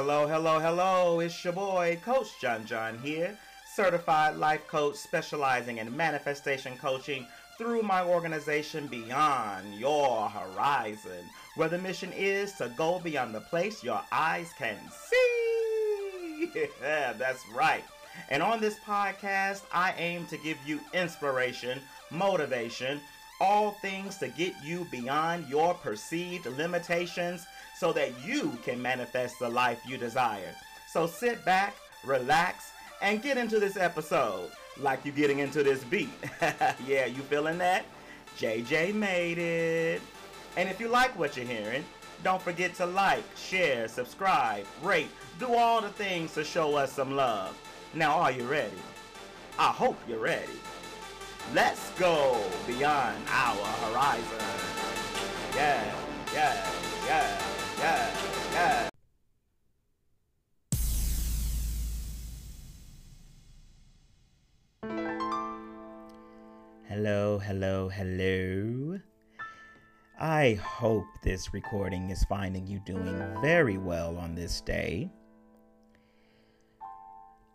Hello, hello, hello. It's your boy, Coach Jon John here, certified life coach specializing in manifestation coaching through my organization Beyond Your Horizon, where the mission is to go beyond the place your eyes can see. Yeah, that's right. And on this podcast, I aim to give you inspiration, motivation, all things to get you beyond your perceived limitations so that you can manifest the life you desire. So sit back, relax, and get into this episode like you're getting into this beat. yeah, you feeling that? JJ made it. And if you like what you're hearing, don't forget to like, share, subscribe, rate, do all the things to show us some love. Now, are you ready? I hope you're ready. Let's go beyond our horizon. Yeah, yeah, yeah, yeah, yeah. Hello, hello, hello. I hope this recording is finding you doing very well on this day.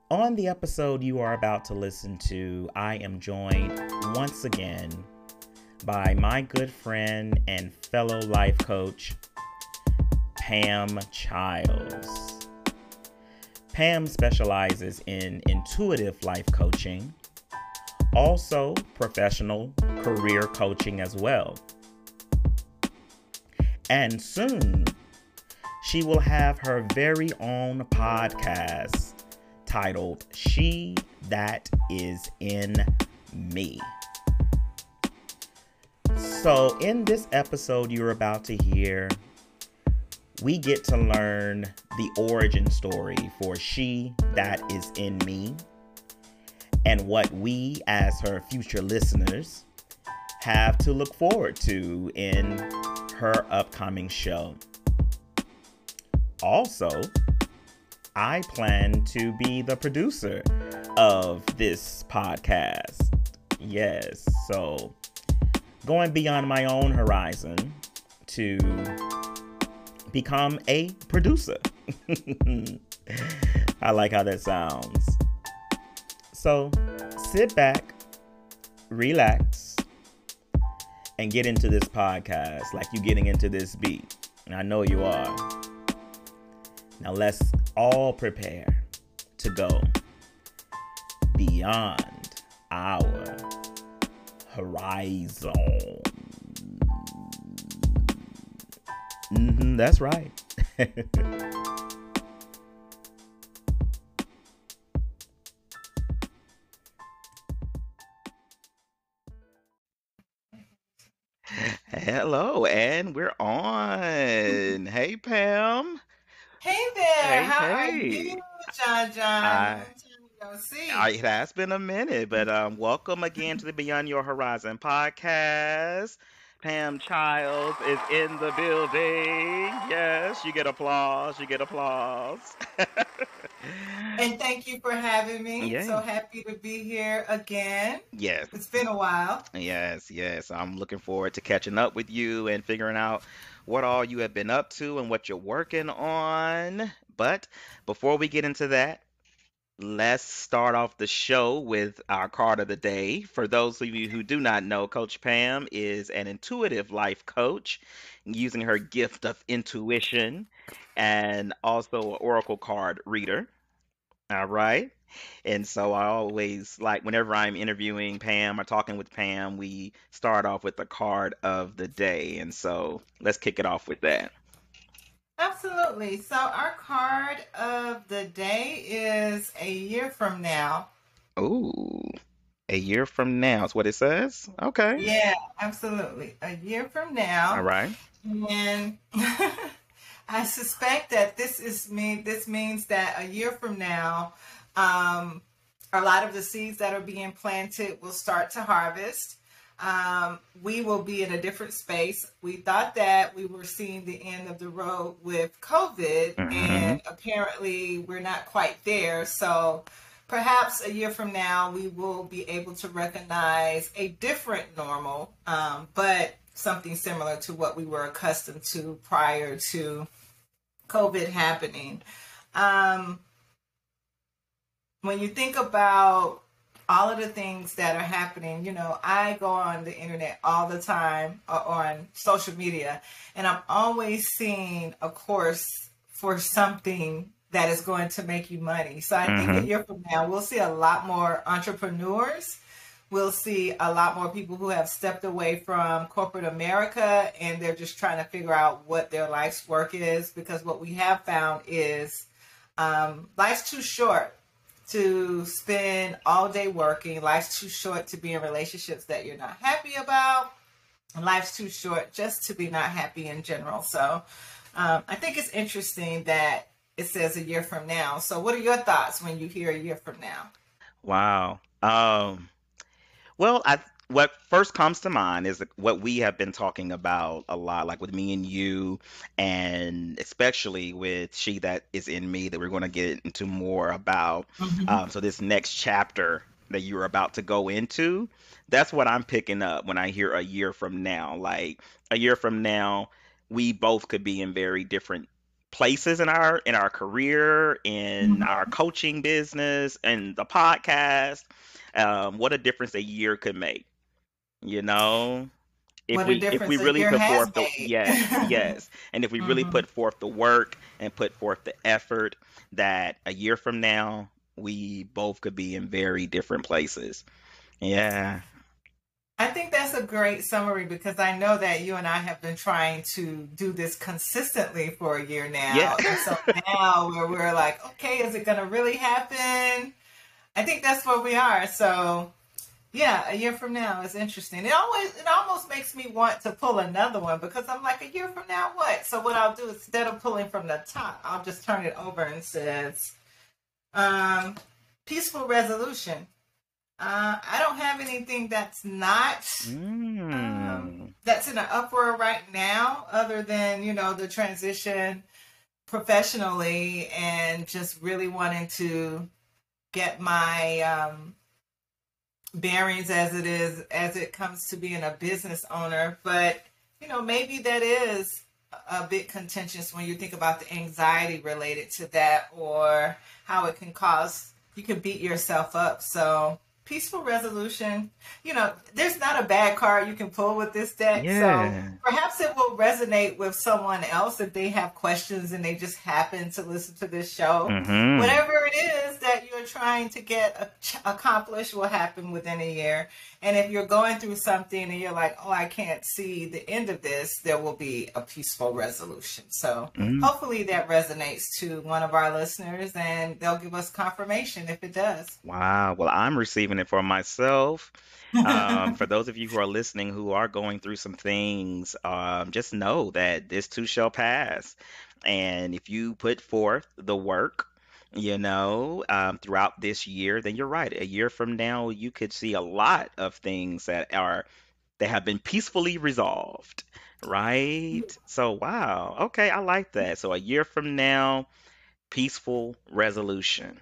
On the episode you are about to listen to, I am joined once again by my good friend and fellow life coach, Pam Childs. Pam specializes in intuitive life coaching, also professional career coaching as well. And soon, she will have her very own podcast titled She That Is in Me. So, in this episode you're about to hear, we get to learn the origin story for She That Is in Me and what we, as her future listeners, have to look forward to in her upcoming show. Also, I plan to be the producer of this podcast. Yes, so going beyond my own horizon to become a producer. I like how that sounds. So sit back, relax, and get into this podcast like you're getting into this beat. And I know you are. Now let's all prepare to go beyond our horizon. Mm-hmm, that's right. Hello, and we're on. Hey, Pam. Hey there, Hey, how are you, Jon John? I, Long time no see. I, it has been a minute, but um, welcome again to the Beyond Your Horizon podcast. Pam Childs is in the building. Yes, you get applause. You get applause. And thank you for having me. yeah. So happy to be here again. Yes. It's been a while. Yes, yes. I'm looking forward to catching up with you and figuring out what all you have been up to and what you're working on. But before we get into that, let's start off the show with our card of the day. For those of you who do not know, Coach Pam is an intuitive life coach using her gift of intuition and also an oracle card reader. All right. And so I always like whenever I'm interviewing Pam or talking with Pam, we start off with the card of the day. And so let's kick it off with that. Absolutely. So our card of the day is a year from now. Ooh, a year from now is what it says. Okay. Yeah, absolutely. A year from now. All right. And I suspect that this is mean this means that a year from now, um, a lot of the seeds that are being planted will start to harvest. Um, we will be in a different space. We thought that we were seeing the end of the road with COVID, Mhm. and apparently we're not quite there. So perhaps a year from now, we will be able to recognize a different normal, um, but something similar to what we were accustomed to prior to COVID happening. um, when you think about all of the things that are happening, you know, I go on the internet all the time or uh, on social media, and I'm always seeing a course for something that is going to make you money. So I mm-hmm. think a year from now, we'll see a lot more entrepreneurs. We'll see a lot more people who have stepped away from corporate America and they're just trying to figure out what their life's work is. Because what we have found is um, life's too short to spend all day working. Life's too short to be in relationships that you're not happy about. Life's too short just to be not happy in general. So um, I think it's interesting that it says a year from now. So, what are your thoughts when you hear a year from now? Wow. Um, well, I what first comes to mind is what we have been talking about a lot, like with me and you, and especially with she that is in me that we're going to get into more about. Mm-hmm. Um, so this next chapter that you're about to go into, that's what I'm picking up when I hear a year from now. Like a year from now, we both could be in very different places in our in our career in mm-hmm. our coaching business and the podcast um, what a difference a year could make you know if what we if we really put forth the yes yes and if we mm-hmm. really put forth the work and put forth the effort that a year from now we both could be in very different places yeah I think that's a great summary because I know that you and I have been trying to do this consistently for a year now. Yeah. and so now where we're like, okay, is it going to really happen? I think that's where we are. So yeah, a year from now is interesting. It always it almost makes me want to pull another one because I'm like a year from now what? So what I'll do instead of pulling from the top, I'll just turn it over and says um peaceful resolution. Uh, I don't have anything that's not mm. um, that's in an uproar right now, other than you know the transition professionally and just really wanting to get my um, bearings as it is as it comes to being a business owner. But you know maybe that is a bit contentious when you think about the anxiety related to that or how it can cause you can beat yourself up. So peaceful resolution. You know, there's not a bad card you can pull with this deck. Yeah. So perhaps it will resonate with someone else if they have questions and they just happen to listen to this show. Mm-hmm. Whatever it is that you're trying to get accomplished will happen within a year. And if you're going through something and you're like, oh, I can't see the end of this, there will be a peaceful resolution. So mm-hmm. hopefully that resonates to one of our listeners and they'll give us confirmation if it does. Wow. Well, I'm receiving it for myself. um, for those of you who are listening who are going through some things, um, just know that this too shall pass. And if you put forth the work, you know, um, throughout this year, then you're right. A year from now, you could see a lot of things that are that have been peacefully resolved, right? So, wow, okay, I like that. So, a year from now, peaceful resolution.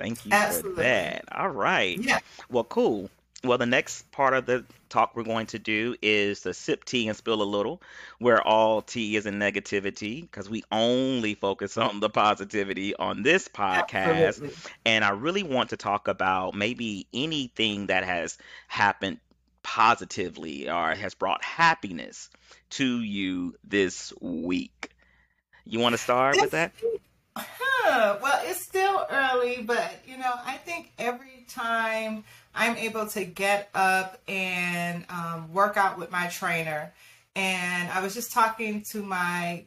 Thank you Absolutely. for that. All right. Yeah. Well, cool. Well, the next part of the talk we're going to do is to sip tea and spill a little, where all tea is in negativity, because we only focus on the positivity on this podcast. Absolutely. And I really want to talk about maybe anything that has happened positively or has brought happiness to you this week. You want to start with that? Huh. Well, it's still early, but you know, I think every time I'm able to get up and um, work out with my trainer, and I was just talking to my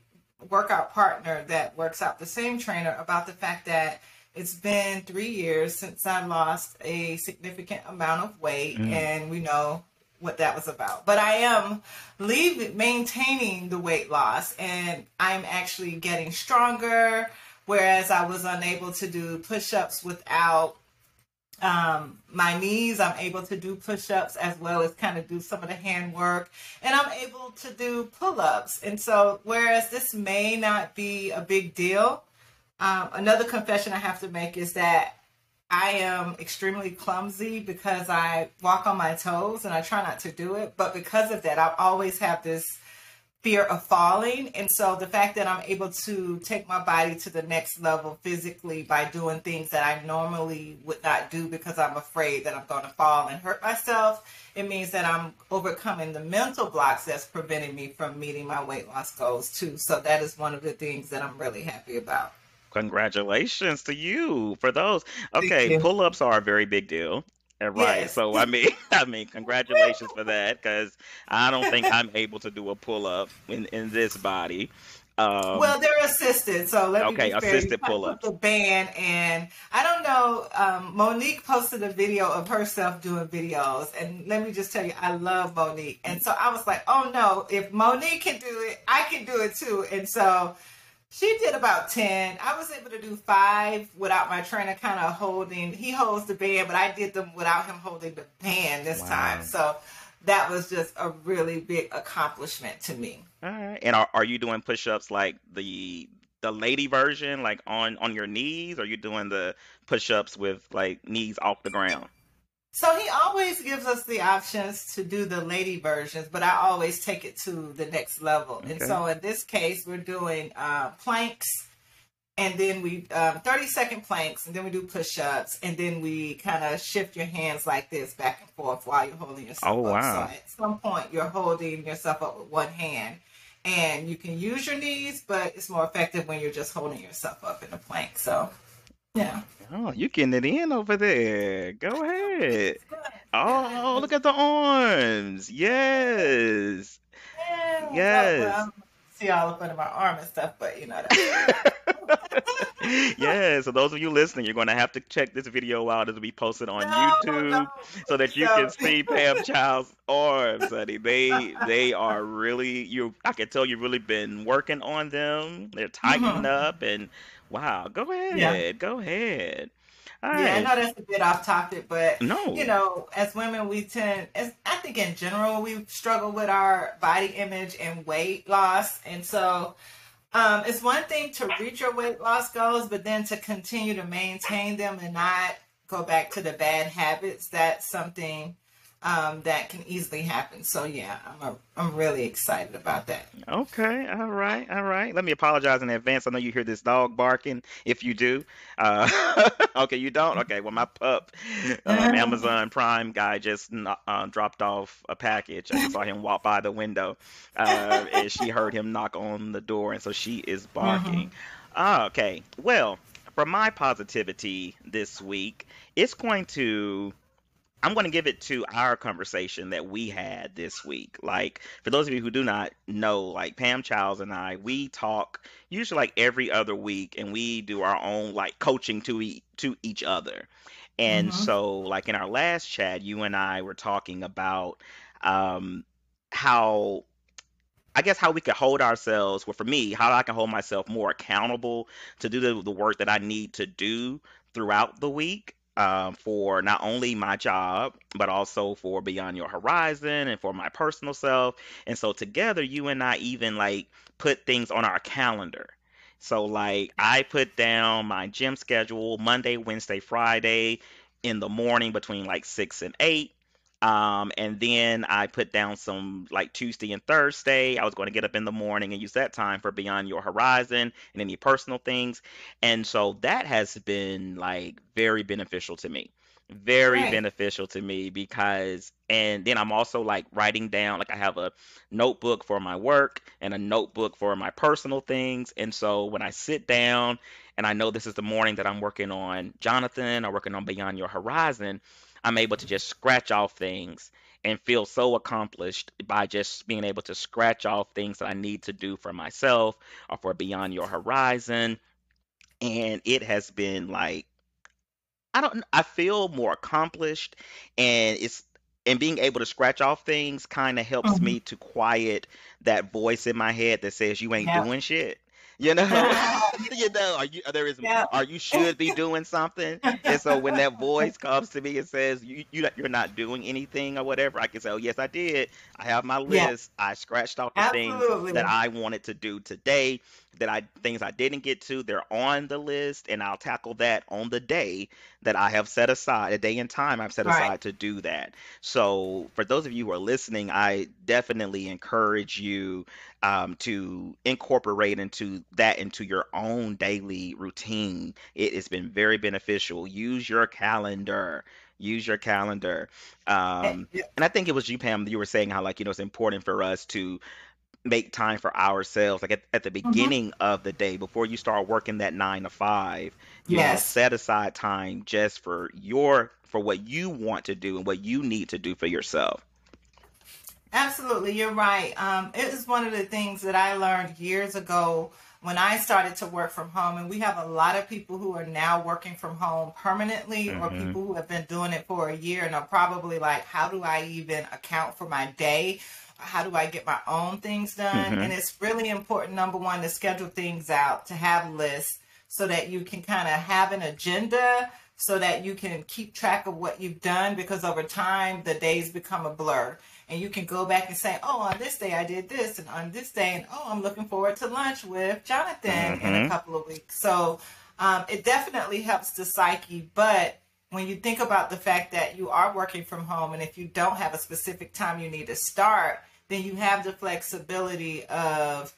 workout partner that works out the same trainer about the fact that it's been three years since I lost a significant amount of weight, mm. and we know what that was about. But I am leaving, maintaining the weight loss, and I'm actually getting stronger whereas I was unable to do push ups without um, my knees. I'm able to do push ups as well as kind of do some of the hand work, and I'm able to do pull ups. And so, whereas this may not be a big deal, um, another confession I have to make is that I am extremely clumsy because I walk on my toes and I try not to do it. But because of that, I always have this fear of falling. And so the fact that I'm able to take my body to the next level physically by doing things that I normally would not do because I'm afraid that I'm going to fall and hurt myself, it means that I'm overcoming the mental blocks that's preventing me from meeting my weight loss goals too. So that is one of the things that I'm really happy about. Congratulations to you for those. Okay, pull-ups are a very big deal. Right. Yes. So I mean, I mean, congratulations for that because I don't think I'm able to do a pull up in in this body. Um, Well, they're assisted, so let me okay, be fair. Assisted pull up the band, and I don't know. Um, Monique posted a video of herself doing videos, and let me just tell you, I love Monique, and so I was like, oh no, if Monique can do it, I can do it too, and so. She did about 10. I was able to do five without my trainer kind of holding. He holds the band, but I did them without him holding the band this Wow. time. So that was just a really big accomplishment to me. All right. And are are you doing push-ups like the the lady version, like on on your knees? Or are you doing the push-ups with like knees off the ground? So he always gives us the options to do the lady versions, but I always take it to the next level. And so in this case, we're doing uh, planks, and then we um, 30 second planks, and then we do push ups, and then we kind of shift your hands like this back and forth while you're holding yourself Oh, up. wow. So at some point, you're holding yourself up with one hand. And you can use your knees, but it's more effective when you're just holding yourself up in a plank. So, yeah. Oh, you getting it in over there. Go ahead. Oh, look at the arms. Yes. Yeah, Yes. well, see all up under my arm and stuff, but you know yeah, so those of you listening, you're going to have to check this video out. It'll be posted on no, YouTube no. so that you can see Pam Child's arms, honey. They they are really you. I can tell you've really been working on them. They're tightening Mhm. up, and wow, go ahead, go ahead. All Yeah, I know that's a bit off topic, but No. you know, as women, we tend, as I think in general, we struggle with our body image and weight loss, and so. Um, it's one thing to reach your weight loss goals, but then to continue to maintain them and not go back to the bad habits. That's something um, that can easily happen. So yeah, I'm a, I'm really excited about that. Okay, all right, all right. Let me apologize in advance. I know you hear this dog barking. If you do, uh, okay, you don't. Okay, well, my pup, um, Amazon Prime guy, just uh, dropped off a package. I saw him walk by the window, uh, and she heard him knock on the door, and so she is barking. Ah, okay, well, for my positivity this week, it's going to. I'm going to give it to our conversation that we had this week. Like, for those of you who do not know, like Pam Childs and I, we talk usually like every other week, and we do our own like coaching to e- to each other. And Mhm. so, like in our last chat, you and I were talking about um, how I guess how we could hold ourselves, well, for me, how I can hold myself more accountable to do the, the work that I need to do throughout the week um, for not only my job, but also for Beyond Your Horizon and for my personal self. And so together, you and I even like put things on our calendar. So, like, I put down my gym schedule Monday, Wednesday, Friday in the morning between like 6 and 8. Um, and then I put down some like Tuesday and Thursday. I was going to get up in the morning and use that time for Beyond Your Horizon and any personal things. And so that has been like very beneficial to me. Very Right. beneficial to me because, and then I'm also like writing down, like I have a notebook for my work and a notebook for my personal things. And so when I sit down and I know this is the morning that I'm working on Jonathan or working on Beyond Your Horizon, I'm able to just scratch off things and feel so accomplished by just being able to scratch off things that I need to do for myself or for Beyond Your Horizon. And it has been like, I don't, I feel more accomplished and it's, and being able to scratch off things kind of helps Mhm. me to quiet that voice in my head that says you ain't Yep. doing shit. You know, you know, are you, uh, there is, Yep. or you should be doing something. And so when that voice comes to me and says you, you you're not doing anything or whatever, I can say, oh yes, I did. I have my Yeah. list. I scratched off the things that I wanted to do today. That I things I didn't get to, they're on the list, and I'll tackle that on the day that I have set aside, a day and time I've set Right. aside to do that. So for those of you who are listening, I definitely encourage you um, to incorporate into that into your own daily routine. It has been very beneficial. Use your calendar. Use your calendar. Eh, Um, and I think it was you, Pam, you were saying how like, you know, it's important for us to make time for ourselves like at, at the Mhm. beginning of the day before you start working that nine to five you know Yes. set aside time just for your for what you want to do and what you need to do for yourself Absolutely, you're right. Um, it is one of the things that I learned years ago when I started to work from home. And we have a lot of people who are now working from home permanently, or hmm people who have been doing it for a year and are probably like, how do I even account for my day? How do I get my own things done? hmm And it's really important, number one, to schedule things out, to have lists so that you can kind of have an agenda so that you can keep track of what you've done because over time the days become a blur and you can go back and say, oh, on this day I did this, and on this day, and oh, I'm looking forward to lunch with Jonathan in a hmm couple of weeks. So um, it definitely helps the psyche. But when you think about the fact that you are working from home, and if you don't have a specific time you need to start, then you have the flexibility of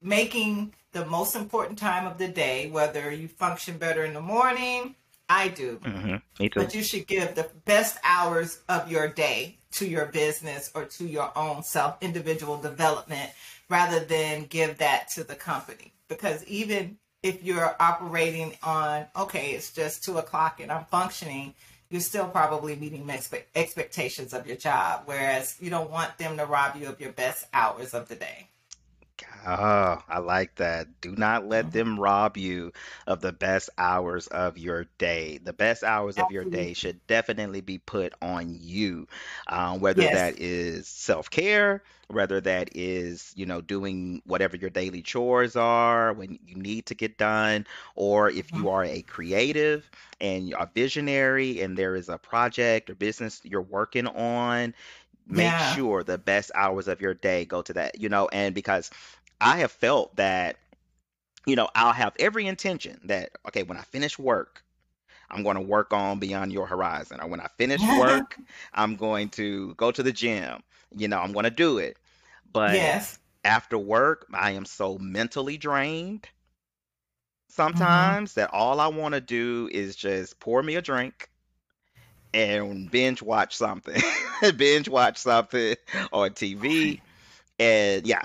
making the most important time of the day, whether you function better in the morning. I do. Hmm me too. But you should give the best hours of your day to your business or to your own self individual development rather than give that to the company. Because even if you're operating on okay it's just two o'clock and i'm functioning you're still probably meeting expectations of your job whereas you don't want them to rob you of your best hours of the day Oh, I like that. Do not let them rob you of the best hours of your day. The best hours of your day should definitely be put on you, um, whether yes. that is self-care, whether that is, you know, doing whatever your daily chores are when you need to get done, or if you are a creative and you're a visionary and there is a project or business you're working on make yeah. sure the best hours of your day go to that, you know, and because I have felt that, you know, I'll have every intention that, okay, when I finish work, I'm going to work on Beyond Your Horizon. Or when I finish work, I'm going to go to the gym. You know, I'm going to do it. But yes after work, I am so mentally drained hmm sometimes that all I want to do is just pour me a drink and binge watch something. binge watch something on TV. And yeah,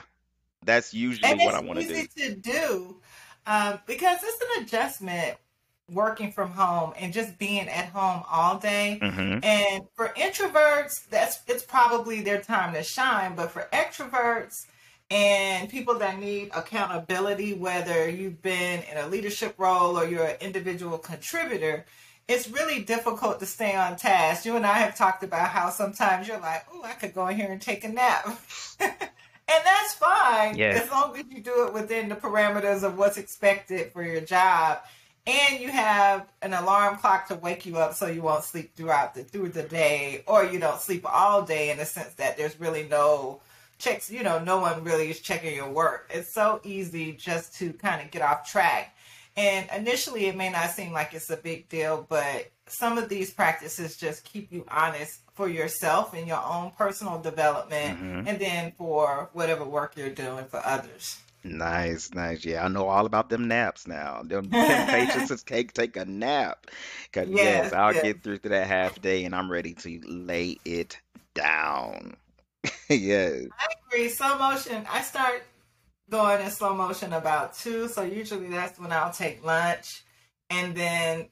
that's usually And what I want to do. easy to do um, because it's an adjustment working from home and just being at home all day. hmm And for introverts, that's it's probably their time to shine. But for extroverts and people that need accountability, whether you've been in a leadership role or you're an individual contributor, it's really difficult to stay on task. You and I have talked about how sometimes you're like, oh, I could go in here and take a nap. And that's fine Yes. as long as you do it within the parameters of what's expected for your job. And you have an alarm clock to wake you up so you won't sleep throughout the through the day, or you don't sleep all day in the sense that there's really no checks, you know, no one really is checking your work. It's so easy just to kind of get off track. And initially, it may not seem like it's a big deal, but some of these practices just keep you honest for yourself and your own personal development, hmm and then for whatever work you're doing for others. Nice, nice. Yeah, I know all about them naps now. Them temptations to take take a nap. Cause yes, yes, I'll yes. get through to that half day and I'm ready to lay it down. Yes. I agree. Slow motion. I start going in slow motion about two, so usually that's when I'll take lunch, and then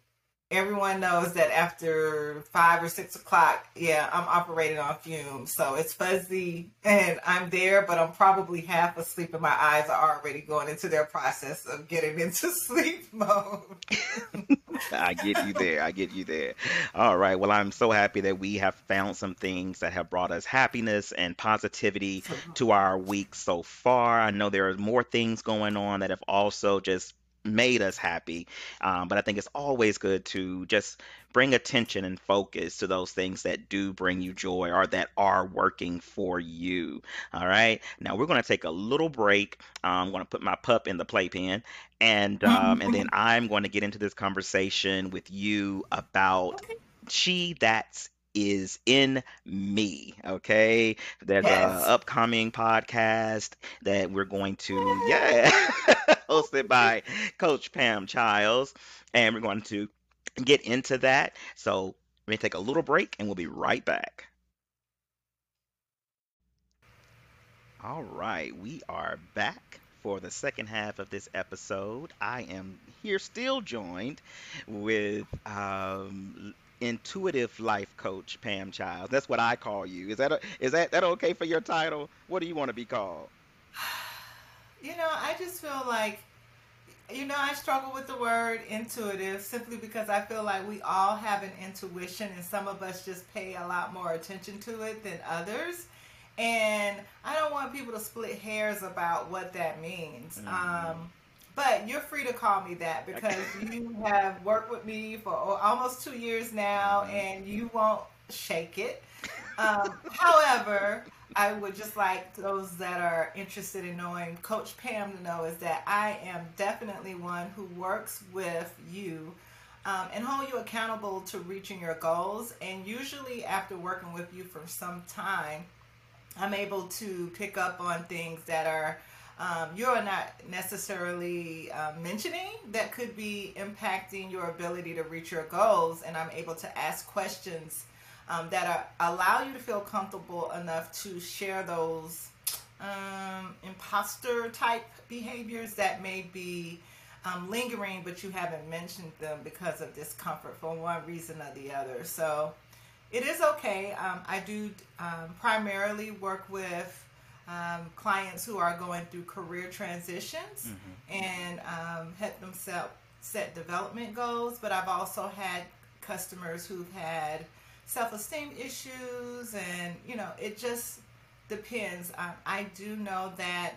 everyone knows that after five or six o'clock, yeah, I'm operating on fumes. So it's fuzzy and I'm there, but I'm probably half asleep and my eyes are already going into their process of getting into sleep mode. I get you there. I get you there. All right. Well, I'm so happy that we have found some things that have brought us happiness and positivity to our week so far. I know there are more things going on that have also just made us happy. Um, but I think it's always good to just bring attention and focus to those things that do bring you joy or that are working for you. All right. Now we're going to take a little break. Um, I'm going to put my pup in the playpen, and um, and then I'm going to get into this conversation with you about Okay. she that's is in me okay there's Yes. upcoming podcast that we're going to yeah hosted by coach pam childs and we're going to get into that so let me take a little break and we'll be right back all right we are back for the second half of this episode i am here still joined with um intuitive life coach Pam Childs. That's what I call you. Is that a, is that that okay for your title? What do you want to be called? I just feel like, you know, I struggle with the word intuitive simply because I feel like we all have an intuition and some of us just pay a lot more attention to it than others. And I don't want people to split hairs about what that means. Mhm. Um, but you're free to call me that because you have worked with me for almost two years now Mhm. and you won't shake it. Um, however, I would just like those that are interested in knowing Coach Pam to know is that I am definitely one who works with you um, and hold you accountable to reaching your goals. And usually, after working with you for some time, I'm able to pick up on things that are um, you're not necessarily uh, mentioning that could be impacting your ability to reach your goals, and I'm able to ask questions um, that are, allow you to feel comfortable enough to share those um, imposter type behaviors that may be um, lingering, but you haven't mentioned them because of discomfort for one reason or the other. So it is okay. Um, I do um, primarily work with um, clients who are going through career transitions and um, help them set, set development goals. But I've also had customers who've had self-esteem issues, and you know, it just depends. Um, I do know that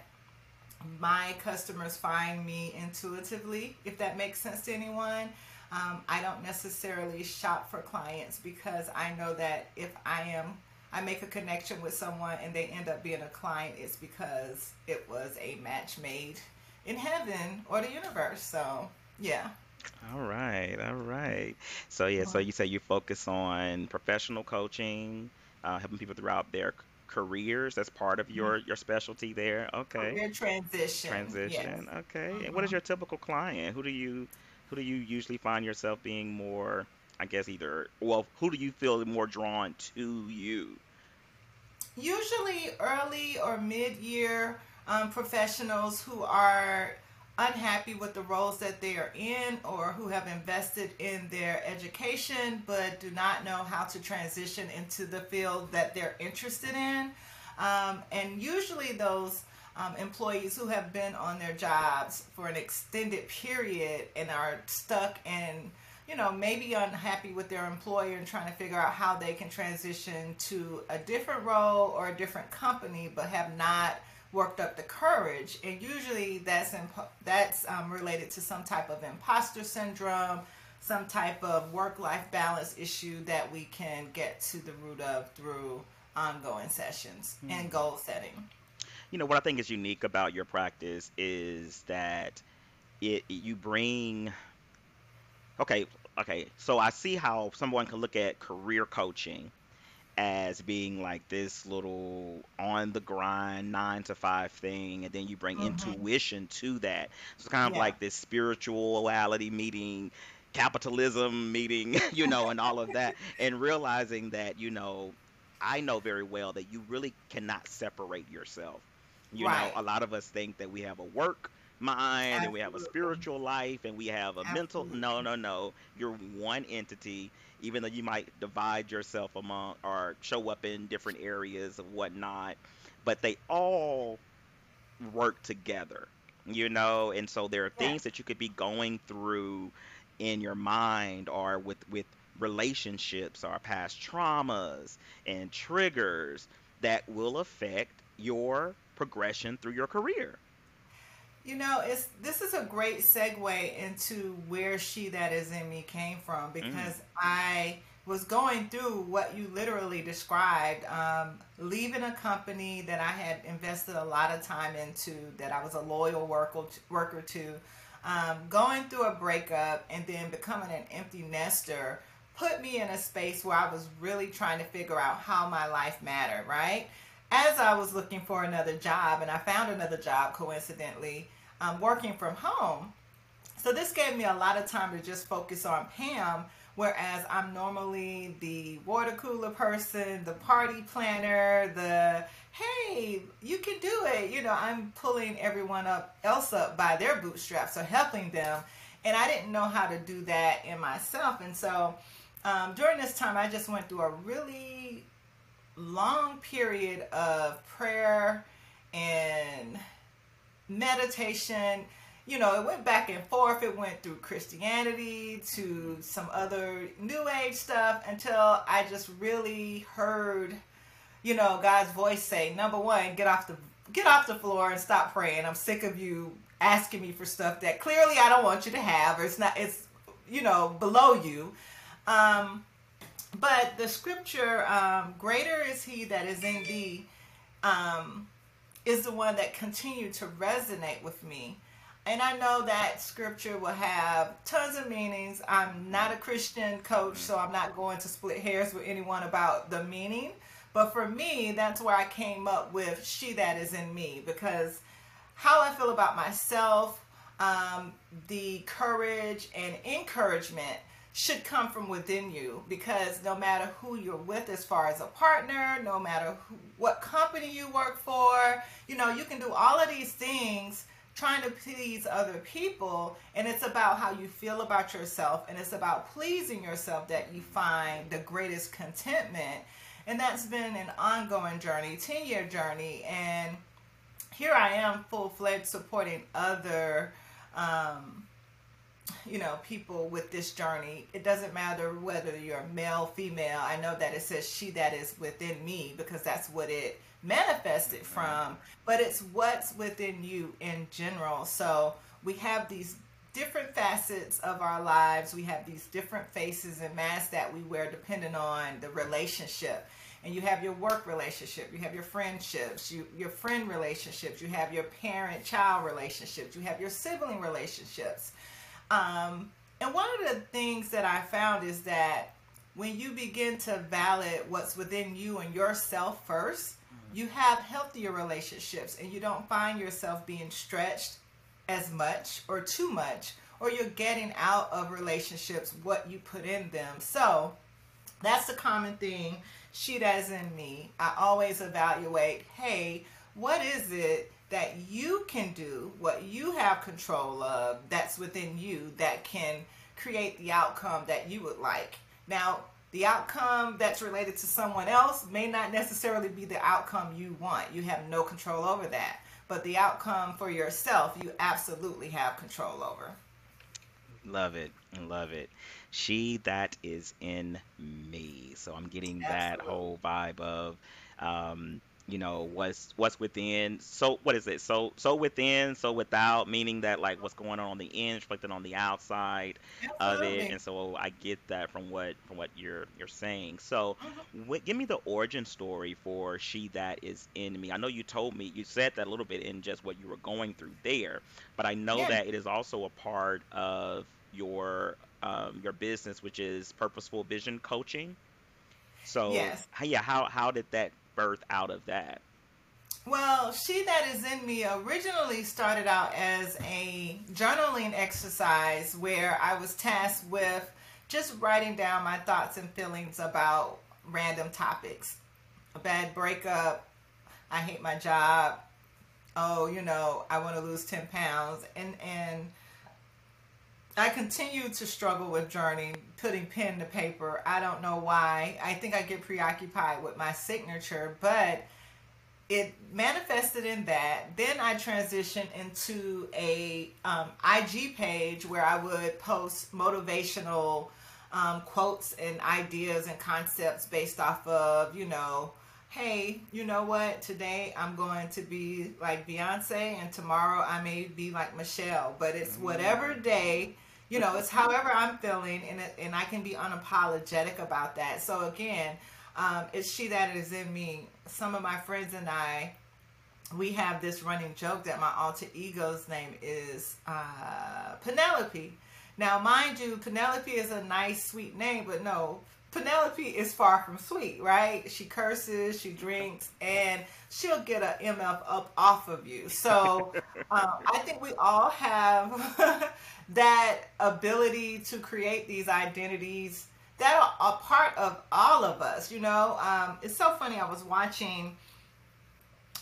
my customers find me intuitively, if that makes sense to anyone. Um, I don't necessarily shop for clients because I know that if I am, I make a connection with someone and they end up being a client, it's because it was a match made in heaven or the universe. So, yeah. All right, all right. So yeah, so you say you focus on professional coaching, uh, helping people throughout their c- careers. That's part of your your specialty there. Okay. Career transition. Yes. Transition. Okay. And what is Mhm. your typical client? Who do you who do you usually find yourself being more, I guess either well, who do you feel more drawn to you? usually early or mid-year um, professionals who are unhappy with the roles that they are in or who have invested in their education but do not know how to transition into the field that they're interested in. Um, and usually those um, employees who have been on their jobs for an extended period and are stuck and you know, maybe unhappy with their employer and trying to figure out how they can transition to a different role or a different company, but have not worked up the courage. And usually that's imp- that's um, related to some type of imposter syndrome, some type of work-life balance issue that we can get to the root of through ongoing sessions and goal setting. You know, what I think is unique about your practice is that it you bring okay, okay. So I see how someone can look at career coaching as being like this little on the grind nine to five thing and then you bring hmm intuition to that. So it's kind of Yeah. like this spirituality meeting capitalism meeting you know and all of that and realizing that you know i know very well that you really cannot separate yourself. You know a lot of us think that we have a work mind and we have a spiritual life and we have a mental no no no you're one entity even though you might divide yourself among or show up in different areas of whatnot, but they all work together, you know. And so there are Yeah. things that you could be going through in your mind or with with relationships or past traumas and triggers that will affect your progression through your career. You know, it's this is a great segue into where she that is in me came from because mm. I was going through what you literally described, um, leaving a company that I had invested a lot of time into, that I was a loyal worker worker to, um, going through a breakup, and then becoming an empty nester put me in a space where I was really trying to figure out how my life mattered. Right as I was looking for another job, and I found another job coincidentally um, working from home. So this gave me a lot of time to just focus on Pam, whereas I'm normally the water cooler person, the party planner, the hey, you can do it. You know, I'm pulling everyone up else up by their bootstraps so helping them. And I didn't know how to do that in myself. And so um, during this time, I just went through a really long period of prayer and meditation. You know, it went back and forth. It went through Christianity to some other New Age stuff until I just really heard, you know, God's voice say, number one, get off the get off the floor and stop praying. I'm sick of you asking me for stuff that clearly I don't want you to have, or it's not. It's you know below you. Um, but the scripture, um, greater is he that is in thee, um, is the one that continued to resonate with me. And I know that scripture will have tons of meanings. I'm not a Christian coach, so I'm not going to split hairs with anyone about the meaning. But for me, that's where I came up with she that is in me because how I feel about myself, um, the courage and encouragement should come from within you because no matter who you're with as far as a partner no matter who, what company you work for you know you can do all of these things trying to please other people and it's about how you feel about yourself and it's about pleasing yourself that you find the greatest contentment. And that's been an ongoing journey 10 year journey and here i am full-fledged supporting other um, you know people with this journey. It doesn't matter whether you're male female. I know that it says she that is within me because that's what it manifested from. But it's what's within you in general. So we have these different facets of our lives. We have these different faces and masks that we wear depending on the relationship. And you have your work relationship. You have your friendships. You, your friend relationships. You have your parent child relationships. You have your sibling relationships um, and one of the things that I found is that when you begin to validate what's within you and yourself first, you have healthier relationships and you don't find yourself being stretched as much or too much, or you're getting out of relationships what you put in them. So that's the common thing. She does in me. I always evaluate hey, what is it that you can do, what you have control of, that's within you, that can create the outcome that you would like. Now, the outcome that's related to someone else may not necessarily be the outcome you want. You have no control over that. But the outcome for yourself, you absolutely have control over. Love it. Love it. She that is in me. So I'm getting absolutely. that whole vibe of um, you know what's what's within so what is it so so within so without meaning that like what's going on on the in reflected on the outside Absolutely. of it and so i get that from what from what you're you're saying so mm-hmm. give me the origin story for she that is in me i know you told me you said that a little bit in just what you were going through there but i know yeah. that it is also a part of your um, your business which is purposeful vision coaching so yes. yeah how how did that birth out of that? Well, She That Is In Me originally started out as a journaling exercise where I was tasked with just writing down my thoughts and feelings about random topics. A bad breakup, I hate my job, oh, you know, I want to lose 10 pounds. And, and I continue to struggle with journey, putting pen to paper. I don't know why. I think I get preoccupied with my signature, but it manifested in that. Then I transitioned into a um, IG page where I would post motivational um, quotes and ideas and concepts based off of, you know, hey, you know what? Today I'm going to be like Beyonce, and tomorrow I may be like Michelle. But it's mm. whatever day, you know, it's however I'm feeling, and it, and I can be unapologetic about that. So again, um, it's she that is in me. Some of my friends and I, we have this running joke that my alter ego's name is uh, Penelope. Now, mind you, Penelope is a nice, sweet name, but no, Penelope is far from sweet, right? She curses, she drinks, and she'll get a MF up off of you. So um, I think we all have that ability to create these identities that are a part of all of us. You know, um, it's so funny. I was watching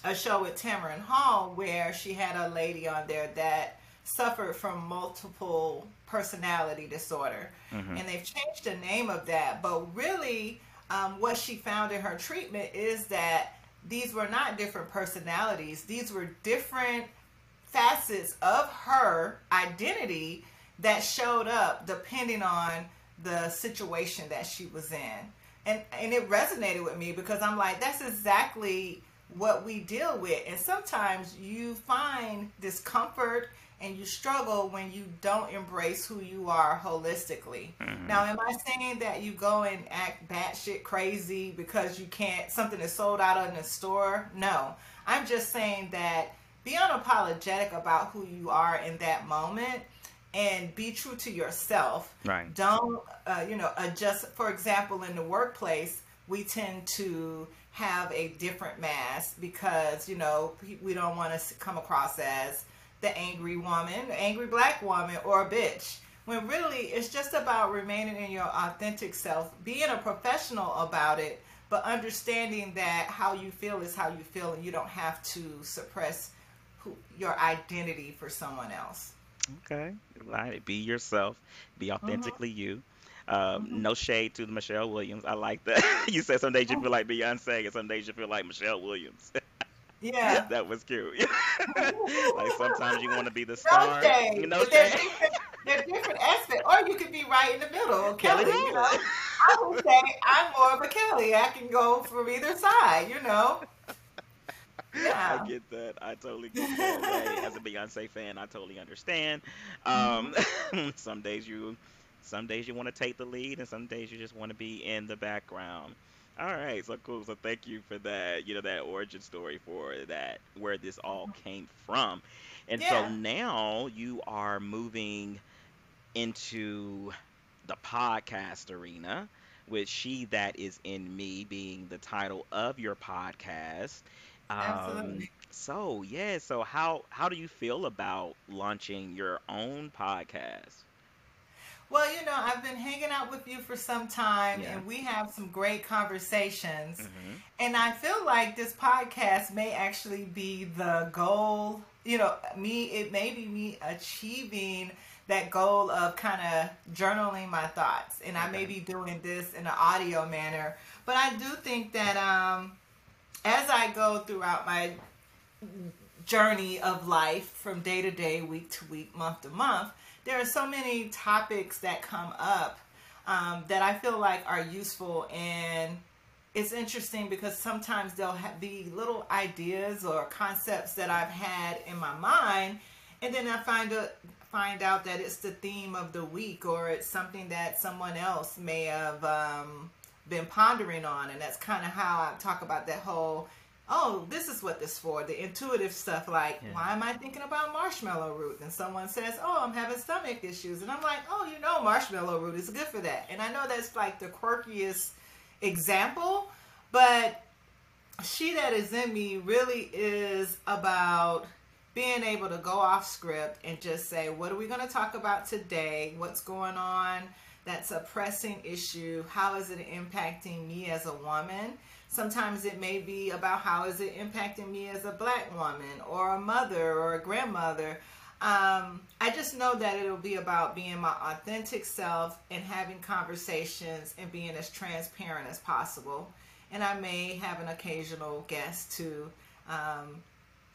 a show with Tamron Hall where she had a lady on there that suffered from multiple personality disorder. Mm-hmm. And they've changed the name of that. But really, um, what she found in her treatment is that these were not different personalities, these were different facets of her identity that showed up depending on the situation that she was in. And, and it resonated with me because I'm like, that's exactly what we deal with. And sometimes you find discomfort and you struggle when you don't embrace who you are holistically. Mm-hmm. Now, am I saying that you go and act batshit crazy because you can't, something is sold out in the store? No. I'm just saying that be unapologetic about who you are in that moment and be true to yourself. Right. Don't, uh, you know, adjust. For example, in the workplace, we tend to have a different mask because, you know, we don't want to come across as the angry woman, the angry black woman, or a bitch. When really it's just about remaining in your authentic self, being a professional about it, but understanding that how you feel is how you feel, and you don't have to suppress who, your identity for someone else. Okay, right. Be yourself. Be mm-hmm. authentically mm-hmm. you. Um, mm-hmm. No shade to Michelle Williams. I like that. you said some days you feel like Beyonce, and some days you feel like Michelle Williams. Yeah. that was cute. like sometimes you want to be the star. No shade. You know, they're, different, they're different aspects. Or you could be right in the middle. Kelly, Kelly you know. I would say I'm more of a Kelly. I can go from either side, you know. Yeah. I get that. I totally get that. As a Beyonce fan, I totally understand. Um, mm-hmm. some days you, some days you want to take the lead, and some days you just want to be in the background. All right, so cool. So thank you for that. You know that origin story for that, where this all came from, and yeah. so now you are moving into the podcast arena with "She That Is in Me" being the title of your podcast. Um, Absolutely. So yeah, so how how do you feel about launching your own podcast? Well, you know, I've been hanging out with you for some time yeah. and we have some great conversations. Mm-hmm. And I feel like this podcast may actually be the goal, you know, me, it may be me achieving that goal of kind of journaling my thoughts. And okay. I may be doing this in an audio manner. But I do think that um, as I go throughout my journey of life from day to day, week to week, month to month, there are so many topics that come up um, that I feel like are useful and it's interesting because sometimes they'll be little ideas or concepts that I've had in my mind, and then I find a, find out that it's the theme of the week or it's something that someone else may have um, been pondering on, and that's kind of how I talk about that whole oh, this is what this for. The intuitive stuff like, yeah. why am I thinking about marshmallow root? And someone says, oh, I'm having stomach issues. And I'm like, oh, you know, marshmallow root is good for that. And I know that's like the quirkiest example, but she that is in me really is about being able to go off script and just say, what are we going to talk about today? What's going on? That's a pressing issue. How is it impacting me as a woman? Sometimes it may be about how is it impacting me as a black woman or a mother or a grandmother. Um, I just know that it'll be about being my authentic self and having conversations and being as transparent as possible. And I may have an occasional guest to um,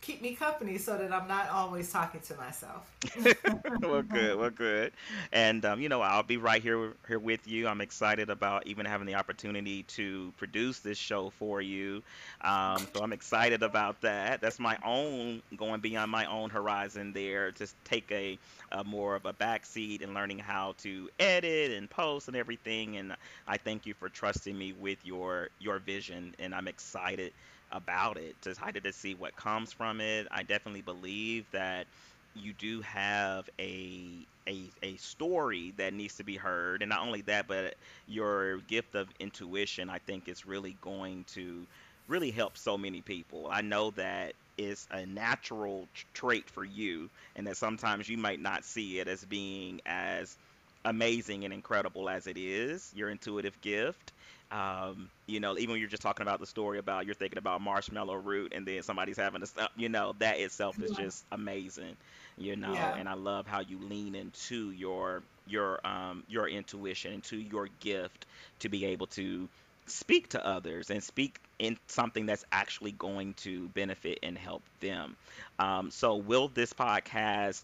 keep me company so that I'm not always talking to myself. well, good, well, good. And um, you know, I'll be right here here with you. I'm excited about even having the opportunity to produce this show for you. Um, so I'm excited about that. That's my own going beyond my own horizon there. Just take a, a more of a backseat and learning how to edit and post and everything. And I thank you for trusting me with your your vision, and I'm excited about it. Excited to see what comes from it. I definitely believe that you do have a a a story that needs to be heard, and not only that, but your gift of intuition. I think is really going to really help so many people. I know that is a natural trait for you, and that sometimes you might not see it as being as amazing and incredible as it is. Your intuitive gift um, you know, even when you're just talking about the story about you're thinking about marshmallow root and then somebody's having a, you know, that itself is just amazing, you know. Yeah. And I love how you lean into your your um your intuition, into your gift to be able to speak to others and speak in something that's actually going to benefit and help them. Um, so, will this podcast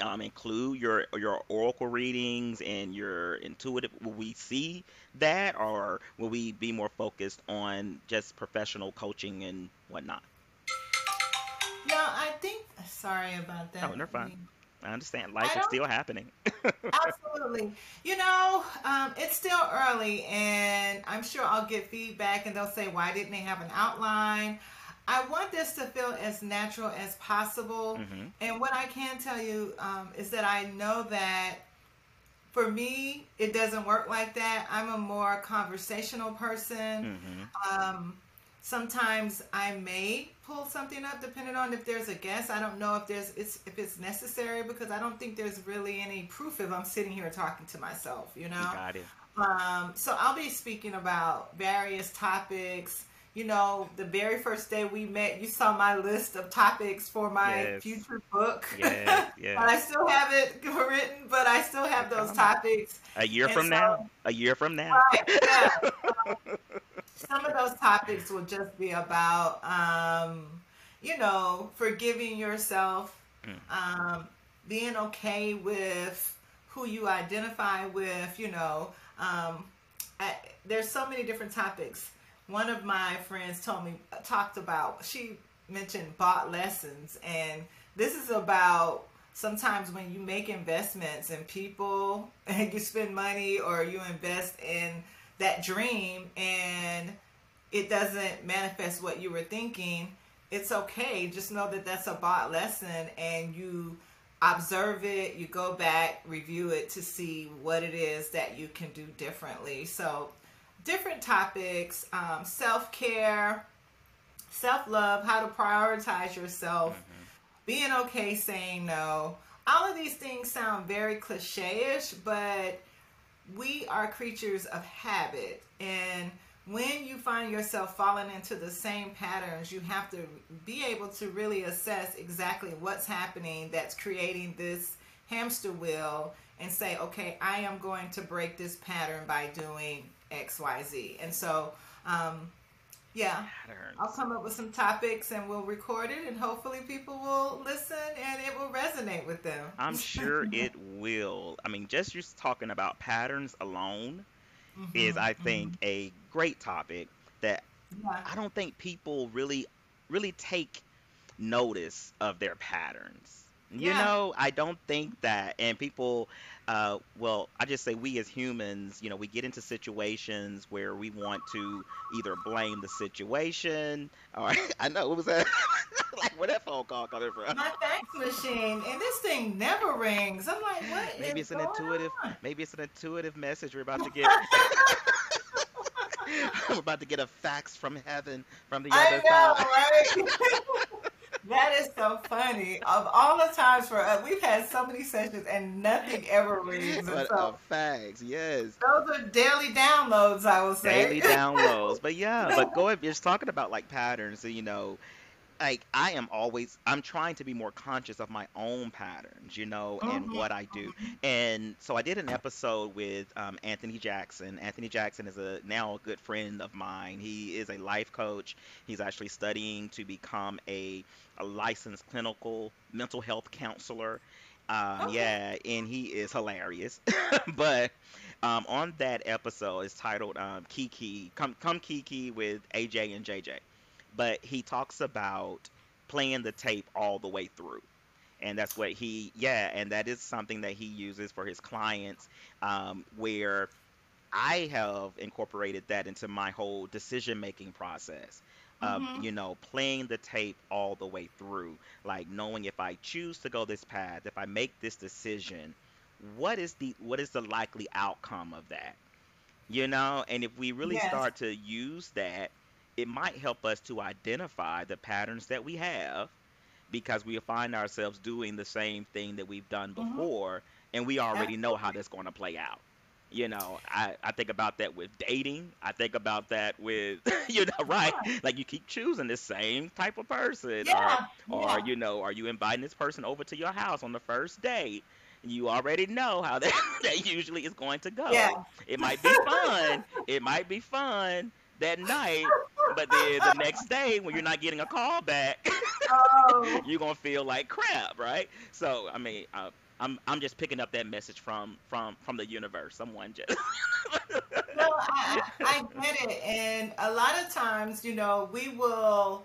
um, include your your oracle readings and your intuitive will we see that or will we be more focused on just professional coaching and whatnot no i think sorry about that oh they're fine I understand. Life is still happening. absolutely. You know, um, it's still early, and I'm sure I'll get feedback, and they'll say, "Why didn't they have an outline?" I want this to feel as natural as possible. Mm-hmm. And what I can tell you um, is that I know that for me, it doesn't work like that. I'm a more conversational person. Mm-hmm. Um, sometimes I may pull something up depending on if there's a guest. I don't know if there's it's if it's necessary because I don't think there's really any proof if I'm sitting here talking to myself. You know. Got it. Um, so I'll be speaking about various topics you know, the very first day we met, you saw my list of topics for my yes. future book. Yeah, yeah. I still have it written, but I still have those topics. A year and from so, now. A year from now. Right, yeah. some of those topics will just be about, um, you know, forgiving yourself, mm. um, being okay with who you identify with. You know, um, I, there's so many different topics one of my friends told me talked about she mentioned bought lessons and this is about sometimes when you make investments in people and you spend money or you invest in that dream and it doesn't manifest what you were thinking it's okay. Just know that that's a bought lesson and you observe it you go back review it to see what it is that you can do differently. So different topics um, self care, self love, how to prioritize yourself, mm-hmm. being okay saying no. All of these things sound very cliche ish, but we are creatures of habit. And when you find yourself falling into the same patterns, you have to be able to really assess exactly what's happening that's creating this hamster wheel and say, okay, I am going to break this pattern by doing XYZ. And so, um, yeah. I'll come up with some topics and we'll record it, and hopefully people will listen and it will resonate with them. I'm sure it will. I mean, just just talking about patterns alone mm-hmm, is, I think, mm-hmm. a great topic that yeah. I don't think people really really take notice of their patterns. You yeah. know, I don't think that, and people uh, well, I just say we as humans, you know, we get into situations where we want to either blame the situation or I know what was that like where that phone call coming from? My fax machine, and this thing never rings. I'm like, what? Maybe it's an intuitive. On? Maybe it's an intuitive message we're about to get. we're about to get a fax from heaven from the other know, side. Right? That is so funny. Of all the times for us, we've had so many sessions and nothing ever rings. But uh, so, facts, yes. Those are daily downloads, I will say. Daily downloads, but yeah, but go ahead. You're just talking about like patterns, you know, like I am always I'm trying to be more conscious of my own patterns, you know, and Mhm. what I do. And so I did an episode with um, Anthony Jackson. Anthony Jackson is a now a good friend of mine. He is a life coach. He's actually studying to become a a licensed clinical mental health counselor. Um, Okay. yeah, and he is hilarious. but um, on that episode, it's titled um, Kiki, come come Kiki with AJ and JJ but he talks about playing the tape all the way through and that's what he yeah and that is something that he uses for his clients um, where i have incorporated that into my whole decision making process of Mhm. you know playing the tape all the way through like knowing if i choose to go this path if i make this decision what is the what is the likely outcome of that you know and if we really Yes. start to use that it might help us to identify the patterns that we have because we find ourselves doing the same thing that we've done Mhm. before and we already know how that's going to play out you know I, I think about that with dating i think about that with you know right Yeah. like you keep choosing the same type of person or or Yeah. you know are you inviting this person over to your house on the first date you already know how that, that usually is going to go Yeah. it might be fun it might be fun that night but then the next day when you're not getting a call back Oh. you're gonna feel like crap right so i mean uh, i'm i'm just picking up that message from from from the universe someone just No, I, I I get it. And a lot of times, you know, we will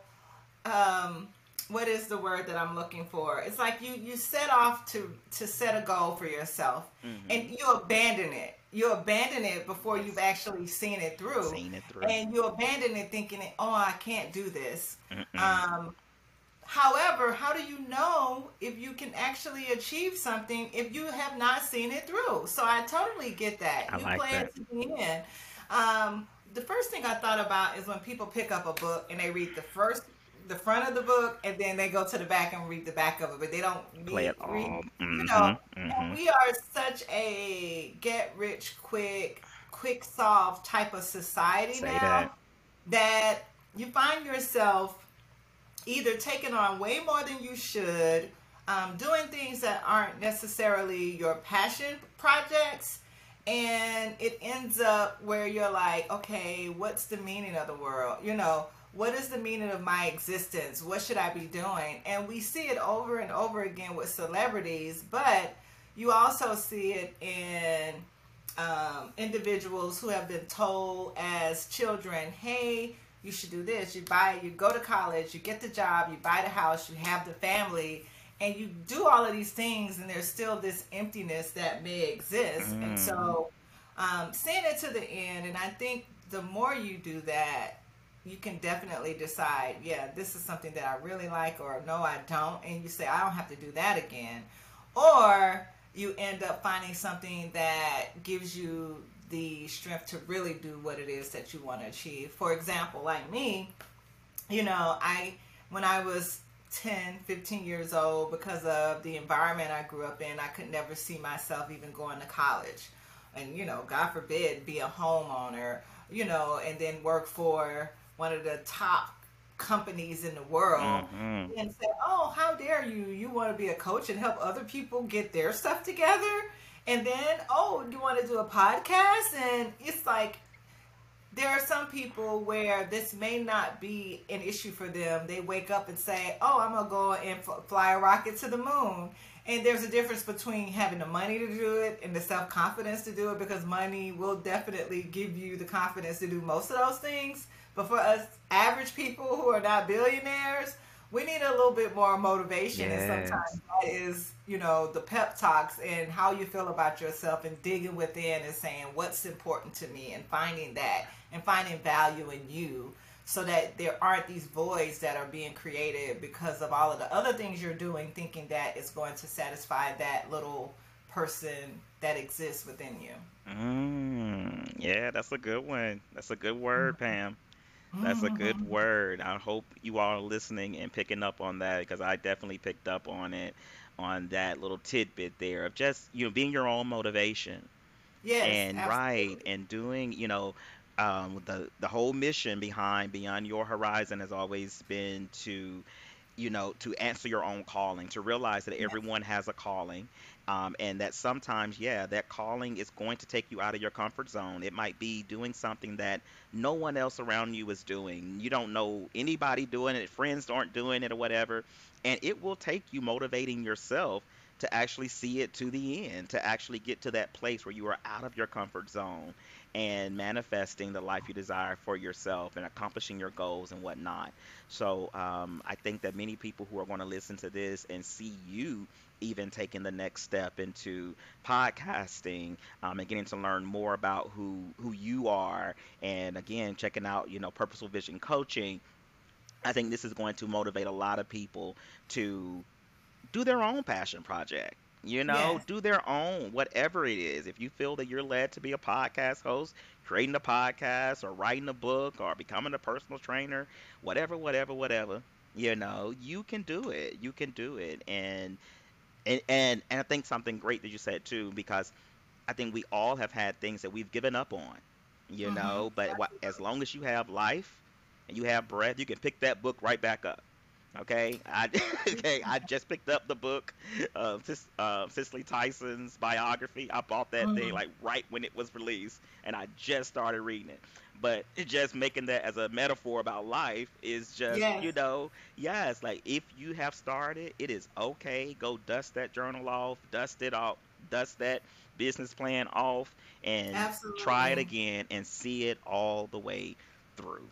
um what is the word that I'm looking for? It's like you you set off to to set a goal for yourself Mhm. and you abandon it. You abandon it before you've actually seen it through. seen it through And you abandon it thinking, "Oh, I can't do this." Um However, how do you know if you can actually achieve something if you have not seen it through? So I totally get that. I you like play that. it to the end. Um, the first thing I thought about is when people pick up a book and they read the first, the front of the book, and then they go to the back and read the back of it, but they don't play read, it read all you know, Mhm, mhm. we are such a get rich quick, quick solve type of society Say now that. that you find yourself either taking on way more than you should, um, doing things that aren't necessarily your passion projects, and it ends up where you're like, okay, what's the meaning of the world? You know, what is the meaning of my existence? What should I be doing? And we see it over and over again with celebrities, but you also see it in um, individuals who have been told as children, hey, you should do this. You buy, you go to college, you get the job, you buy the house, you have the family, and you do all of these things, and there's still this emptiness that may exist. And so, um, seeing it to the end, and I think the more you do that, you can definitely decide, yeah, this is something that I really like, or no, I don't. And you say, I don't have to do that again. Or you end up finding something that gives you the strength to really do what it is that you want to achieve. For example, like me, you know, I, when I was 10, 15 years old, because of the environment I grew up in, I could never see myself even going to college. And, you know, God forbid, be a homeowner, you know, and then work for one of the top companies in the world Mhm. and say, "Oh, how dare you? You want to be a coach and help other people get their stuff together?" And then, "Oh, you want to do a podcast?" And it's like there are some people where this may not be an issue for them. They wake up and say, "Oh, I'm gonna go and f- fly a rocket to the moon." And there's a difference between having the money to do it and the self confidence to do it because money will definitely give you the confidence to do most of those things. But for us average people who are not billionaires, we need a little bit more motivation. And sometimes that is, you know, the pep talks and how you feel about yourself and digging within and saying what's important to me and finding that and finding value in you so that there aren't these voids that are being created because of all of the other things you're doing thinking that it's going to satisfy that little person that exists within you. Mm, yeah, that's a good one. That's a good word, Pam. That's a good word. I hope you all are listening and picking up on that because I definitely picked up on it, on that little tidbit there of just, you know, being your own motivation Yes, and right and doing, you know, um, the the whole mission behind Beyond Your Horizon has always been to you know, to answer your own calling, to realize that Yes. everyone has a calling, um, and that sometimes, yeah, that calling is going to take you out of your comfort zone. It might be doing something that no one else around you is doing. You don't know anybody doing it, friends aren't doing it, or whatever, and it will take you motivating yourself to actually see it to the end, to actually get to that place where you are out of your comfort zone and manifesting the life you desire for yourself and accomplishing your goals and whatnot. So um, I think that many people who are going to listen to this and see you even taking the next step into podcasting um, and getting to learn more about who who you are and again checking out you know purposeful vision coaching i think this is going to motivate a lot of people to do their own passion project. You know, Yes. do their own, whatever it is. If you feel that you're led to be a podcast host, creating a podcast, or writing a book, or becoming a personal trainer, whatever, whatever, whatever, you know, you can do it. You can do it. And and and, and I think something great that you said too, because I think we all have had things that we've given up on, you Mm-hmm. know, but as long as you have life and you have breath, you can pick that book right back up. Okay, I okay, I just picked up the book, uh, uh, Cicely Tyson's biography. I bought that thing Mm. like right when it was released, and I just started reading it. But just making that as a metaphor about life is just, Yes. you know, yes, like if you have started, it is okay. Go dust that journal off, dust it off, dust that business plan off, and try it again and see it all the way through.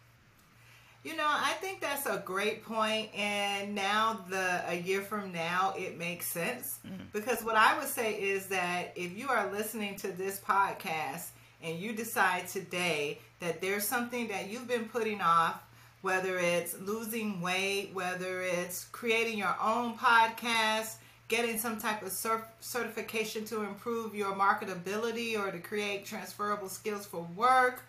You know, I think that's a great point, and now the a year from now, it makes sense Mm. because what I would say is that if you are listening to this podcast and you decide today that there's something that you've been putting off, whether it's losing weight, whether it's creating your own podcast, getting some type of cer- certification to improve your marketability or to create transferable skills for work,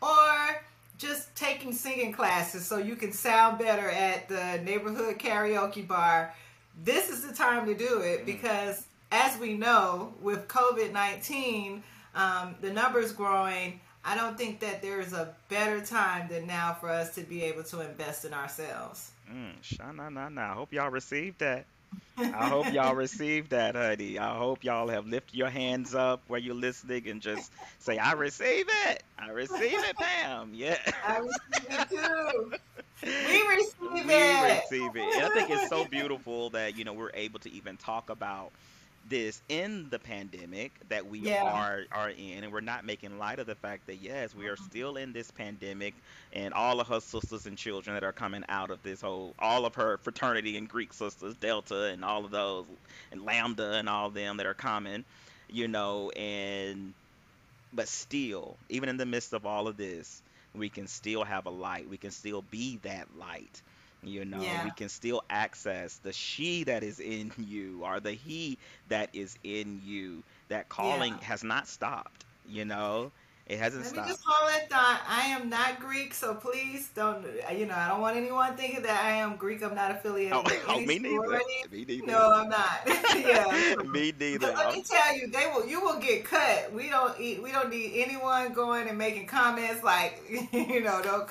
or just taking singing classes so you can sound better at the neighborhood karaoke bar, this is the time to do it because, as we know, with COVID 19, um, the numbers growing, I don't think that there is a better time than now for us to be able to invest in ourselves. Mm, sha na na na. I hope y'all received that. I hope y'all received that, honey. I hope y'all have lifted your hands up where you're listening and just say, I receive it. I receive it, Pam. Yeah. I receive it too. We receive we it. We receive it. And I think it's so beautiful that, you know, we're able to even talk about this in the pandemic that we Yeah. are are in and we're not making light of the fact that yes we are mm-hmm. still in this pandemic and all of her sisters and children that are coming out of this whole all of her fraternity and greek sisters delta and all of those and lambda and all of them that are coming you know and but still even in the midst of all of this we can still have a light. We can still be that light you know Yeah. we can still access the she that is in you or the he that is in you that calling Yeah. has not stopped you know it hasn't Let me stopped just hold that thought. I am not Greek, so please don't. You know, I don't want anyone thinking that I am Greek. I'm not affiliated oh, with oh me neither me neither No, I'm not. yeah. me neither But let me tell you, they will. You will get cut. We don't eat. We don't need anyone going and making comments like, you know, don't.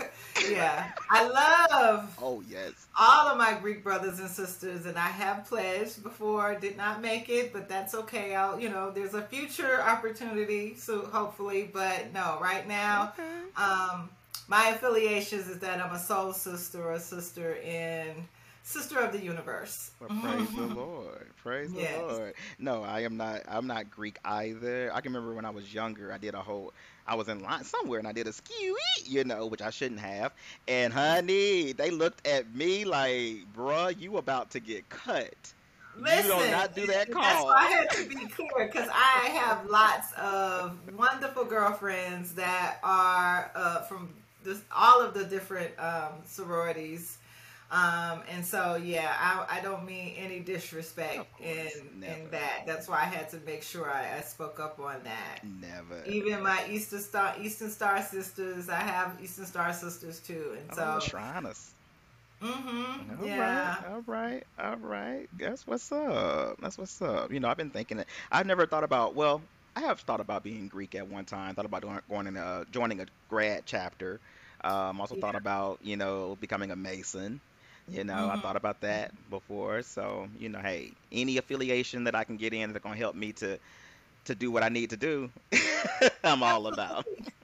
Yeah, I love oh yes all of my Greek brothers and sisters, and I have pledged before, did not make it, but that's okay. I'll, you know, there's a future opportunity, so hopefully, but no, right now, okay um, my affiliations is that I'm a soul sister or a sister in Sister of the Universe. Well, praise the Lord. Praise Yes. the Lord. No, I am not I'm not Greek either. I can remember when I was younger, I did a whole I was in line somewhere and I did a skew, you know, which I shouldn't have. And honey, they looked at me like, bruh, you about to get cut. You Listen, don't not do that that's call. why I had to be clear because I have lots of wonderful girlfriends that are uh, from this, all of the different um, sororities. Um, and so, yeah, I, I don't mean any disrespect course, in never. in that. That's why I had to make sure I, I spoke up on that. Never. Even my Eastern Star Eastern Star sisters, I have Eastern Star sisters too, and Oh, so, Shriners. Hmm All yeah, right, all right, all right. That's what's up. That's what's up. You know, I've been thinking that I've never thought about, well, I have thought about being Greek at one time. Thought about doing, going in a, joining a grad chapter. Um, also thought about you know becoming a Mason. You know, I thought about that before. So you know, hey, any affiliation that I can get in that's gonna help me to to do what I need to do, I'm all about.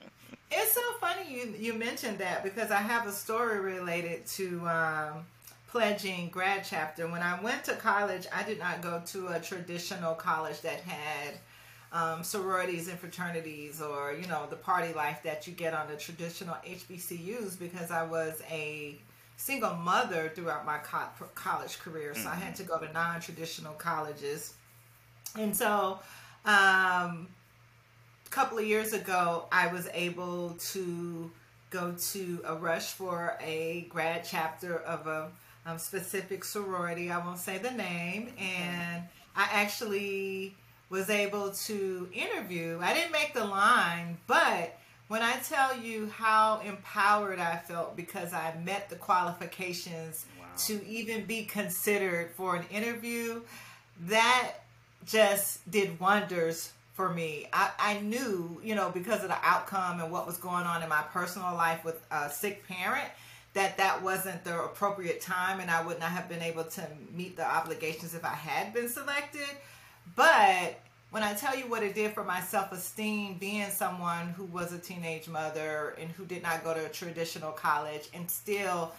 It's so funny you you mentioned that because I have a story related to um, pledging grad chapter. When I went to college, I did not go to a traditional college that had um, sororities and fraternities or you know the party life that you get on the traditional HBCUs because I was a single mother throughout my co- college career, so I had hmm to go to non-traditional colleges, and so. Um, couple of years ago, I was able to go to a rush for a grad chapter of a um, specific sorority. I won't say the name. And I actually was able to interview. I didn't make the line, but when I tell you how empowered I felt because I met the qualifications Wow. to even be considered for an interview, that just did wonders for me. I, I knew, you know, because of the outcome and what was going on in my personal life with a sick parent, that that wasn't the appropriate time and I would not have been able to meet the obligations if I had been selected. But when I tell you what it did for my self esteem, being someone who was a teenage mother and who did not go to a traditional college and still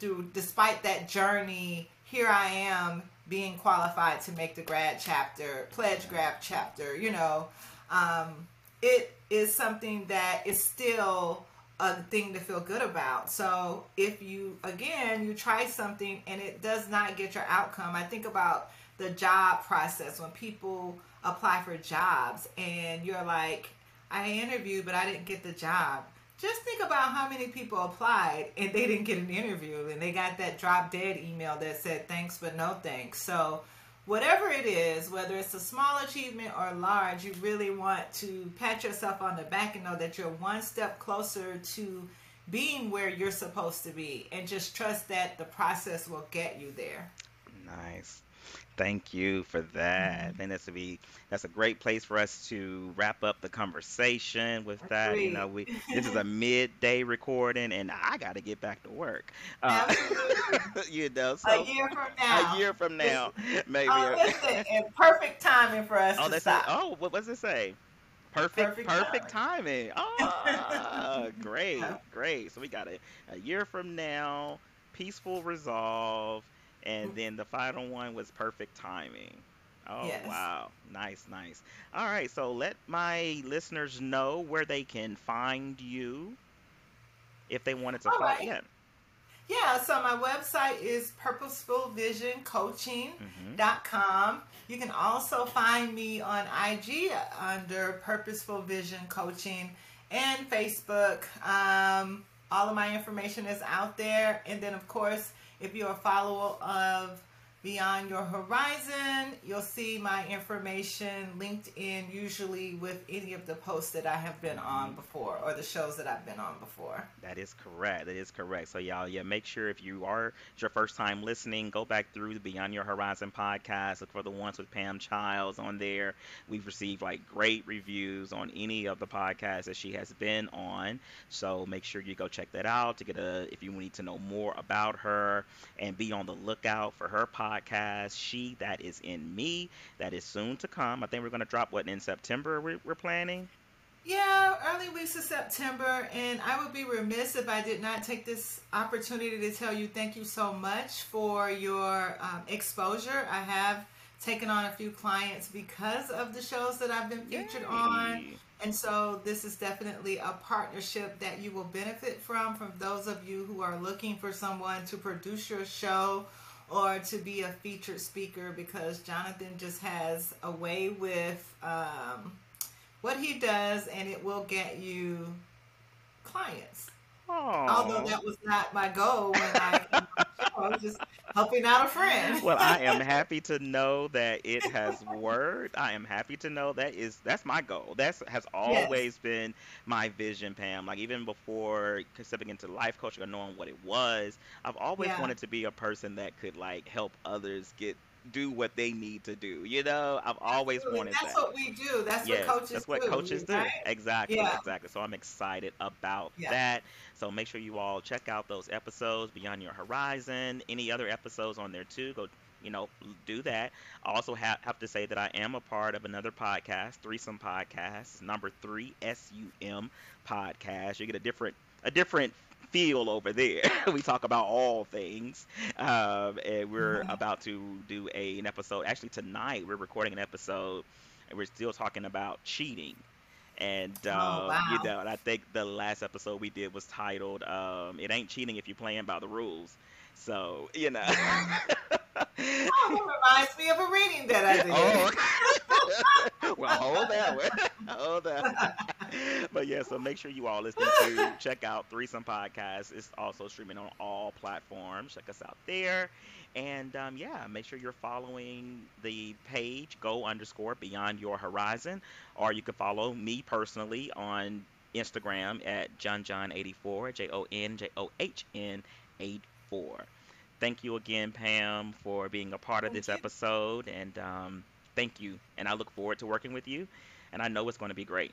through despite that journey, here I am being qualified to make the grad chapter, pledge grad chapter, you know. Um, it is something that is still a thing to feel good about. So if you again you try something and it does not get your outcome, I think about the job process when people apply for jobs and you're like, I interviewed but I didn't get the job. Just think about how many people applied and they didn't get an interview and they got that drop dead email that said thanks but no thanks. So whatever it is, whether it's a small achievement or large, you really want to pat yourself on the back and know that you're one step closer to being where you're supposed to be and just trust that the process will get you there. Nice. Thank you for that. Mhm. think that's to be that's a great place for us to wrap up the conversation with that. You know, we this is a midday recording, and I got to get back to work. Uh, you know, A year from now, a year from now, maybe. oh, listen, and perfect timing for us oh, to they say. Oh, what does it say? Perfect, Perfect perfect timing. timing. Ah, great, great. So we got a, a year from now, peaceful resolve, and then the final one was perfect timing. Oh, yes. wow. Nice, nice. All right, so let my listeners know where they can find you if they wanted to All follow. right. Yeah. Yeah, so my website is Mm-hmm. purposefulvisioncoaching.com. You can also find me on IG under Purposeful Vision Coaching and Facebook. Um, all of my information is out there. And then, of course, if you're a follower of Beyond Your Horizon, you'll see my information linked in usually with any of the posts that I have been Mm-hmm. on before or the shows that I've been on before. That is correct. That is correct. So y'all, yeah, make sure if you are it's your first time listening, go back through the Beyond Your Horizon podcast. Look for the ones with Pam Childs on there. We've received like great reviews on any of the podcasts that she has been on. So make sure you go check that out to get a if you need to know more about her and be on the lookout for her podcast. She that is in me. That is soon to come. I think we're gonna drop what in September. We're, we're planning. Yeah, early weeks of September, and I would be remiss if I did not take this opportunity to tell you thank you so much for your um, exposure. I have taken on a few clients because of the shows that I've been featured on, and so this is definitely a partnership that you will benefit from. From those of you who are looking for someone to produce your show or to be a featured speaker, because Jonathan just has a way with. Um, what he does, and it will get you clients. Although Oh. that was not my goal when I, came on the show. I was just helping out a friend. Well, I am happy to know that it has worked. I am happy to know that is that's my goal. That's has yes. always been my vision, Pam. Like even before stepping into life coaching or knowing what it was, I've always Yeah. wanted to be a person that could like help others get do what they need to do. You know, I've always Absolutely. wanted That's that. what we do. That's what coaches that's what do. coaches do. Right? Exactly, Yeah. exactly. So I'm excited about Yeah. that. So make sure you all check out those episodes Beyond Your Horizon. Any other episodes on there too? Go, you know, do that. I also have have to say that I am a part of another podcast, Threesome Podcast, number three S U M podcast. You get a different a different feel over there. we talk about all things, um, and we're about to do a, an episode. Actually, tonight we're recording an episode, and we're still talking about cheating. And Oh um, you know, and I think the last episode we did was titled um, "It Ain't Cheating If You're Playing by the Rules." So you know. Oh, reminds me of a reading that I did. Oh, okay. well, hold that one. Hold that. one. But yeah, so make sure you all listen to check out Threesome Podcast. It's also streaming on all platforms. Check us out there. And um, yeah, make sure you're following the page, go underscore beyond your horizon, or you can follow me personally on Instagram at jonjohn84, J O N J O H N 84. Thank you again, Pam, for being a part of this episode. And um, thank you. And I look forward to working with you. And I know it's going to be great.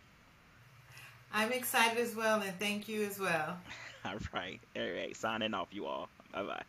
I'm excited as well, and thank you as well. All right. All right. Signing off, you all. Bye bye.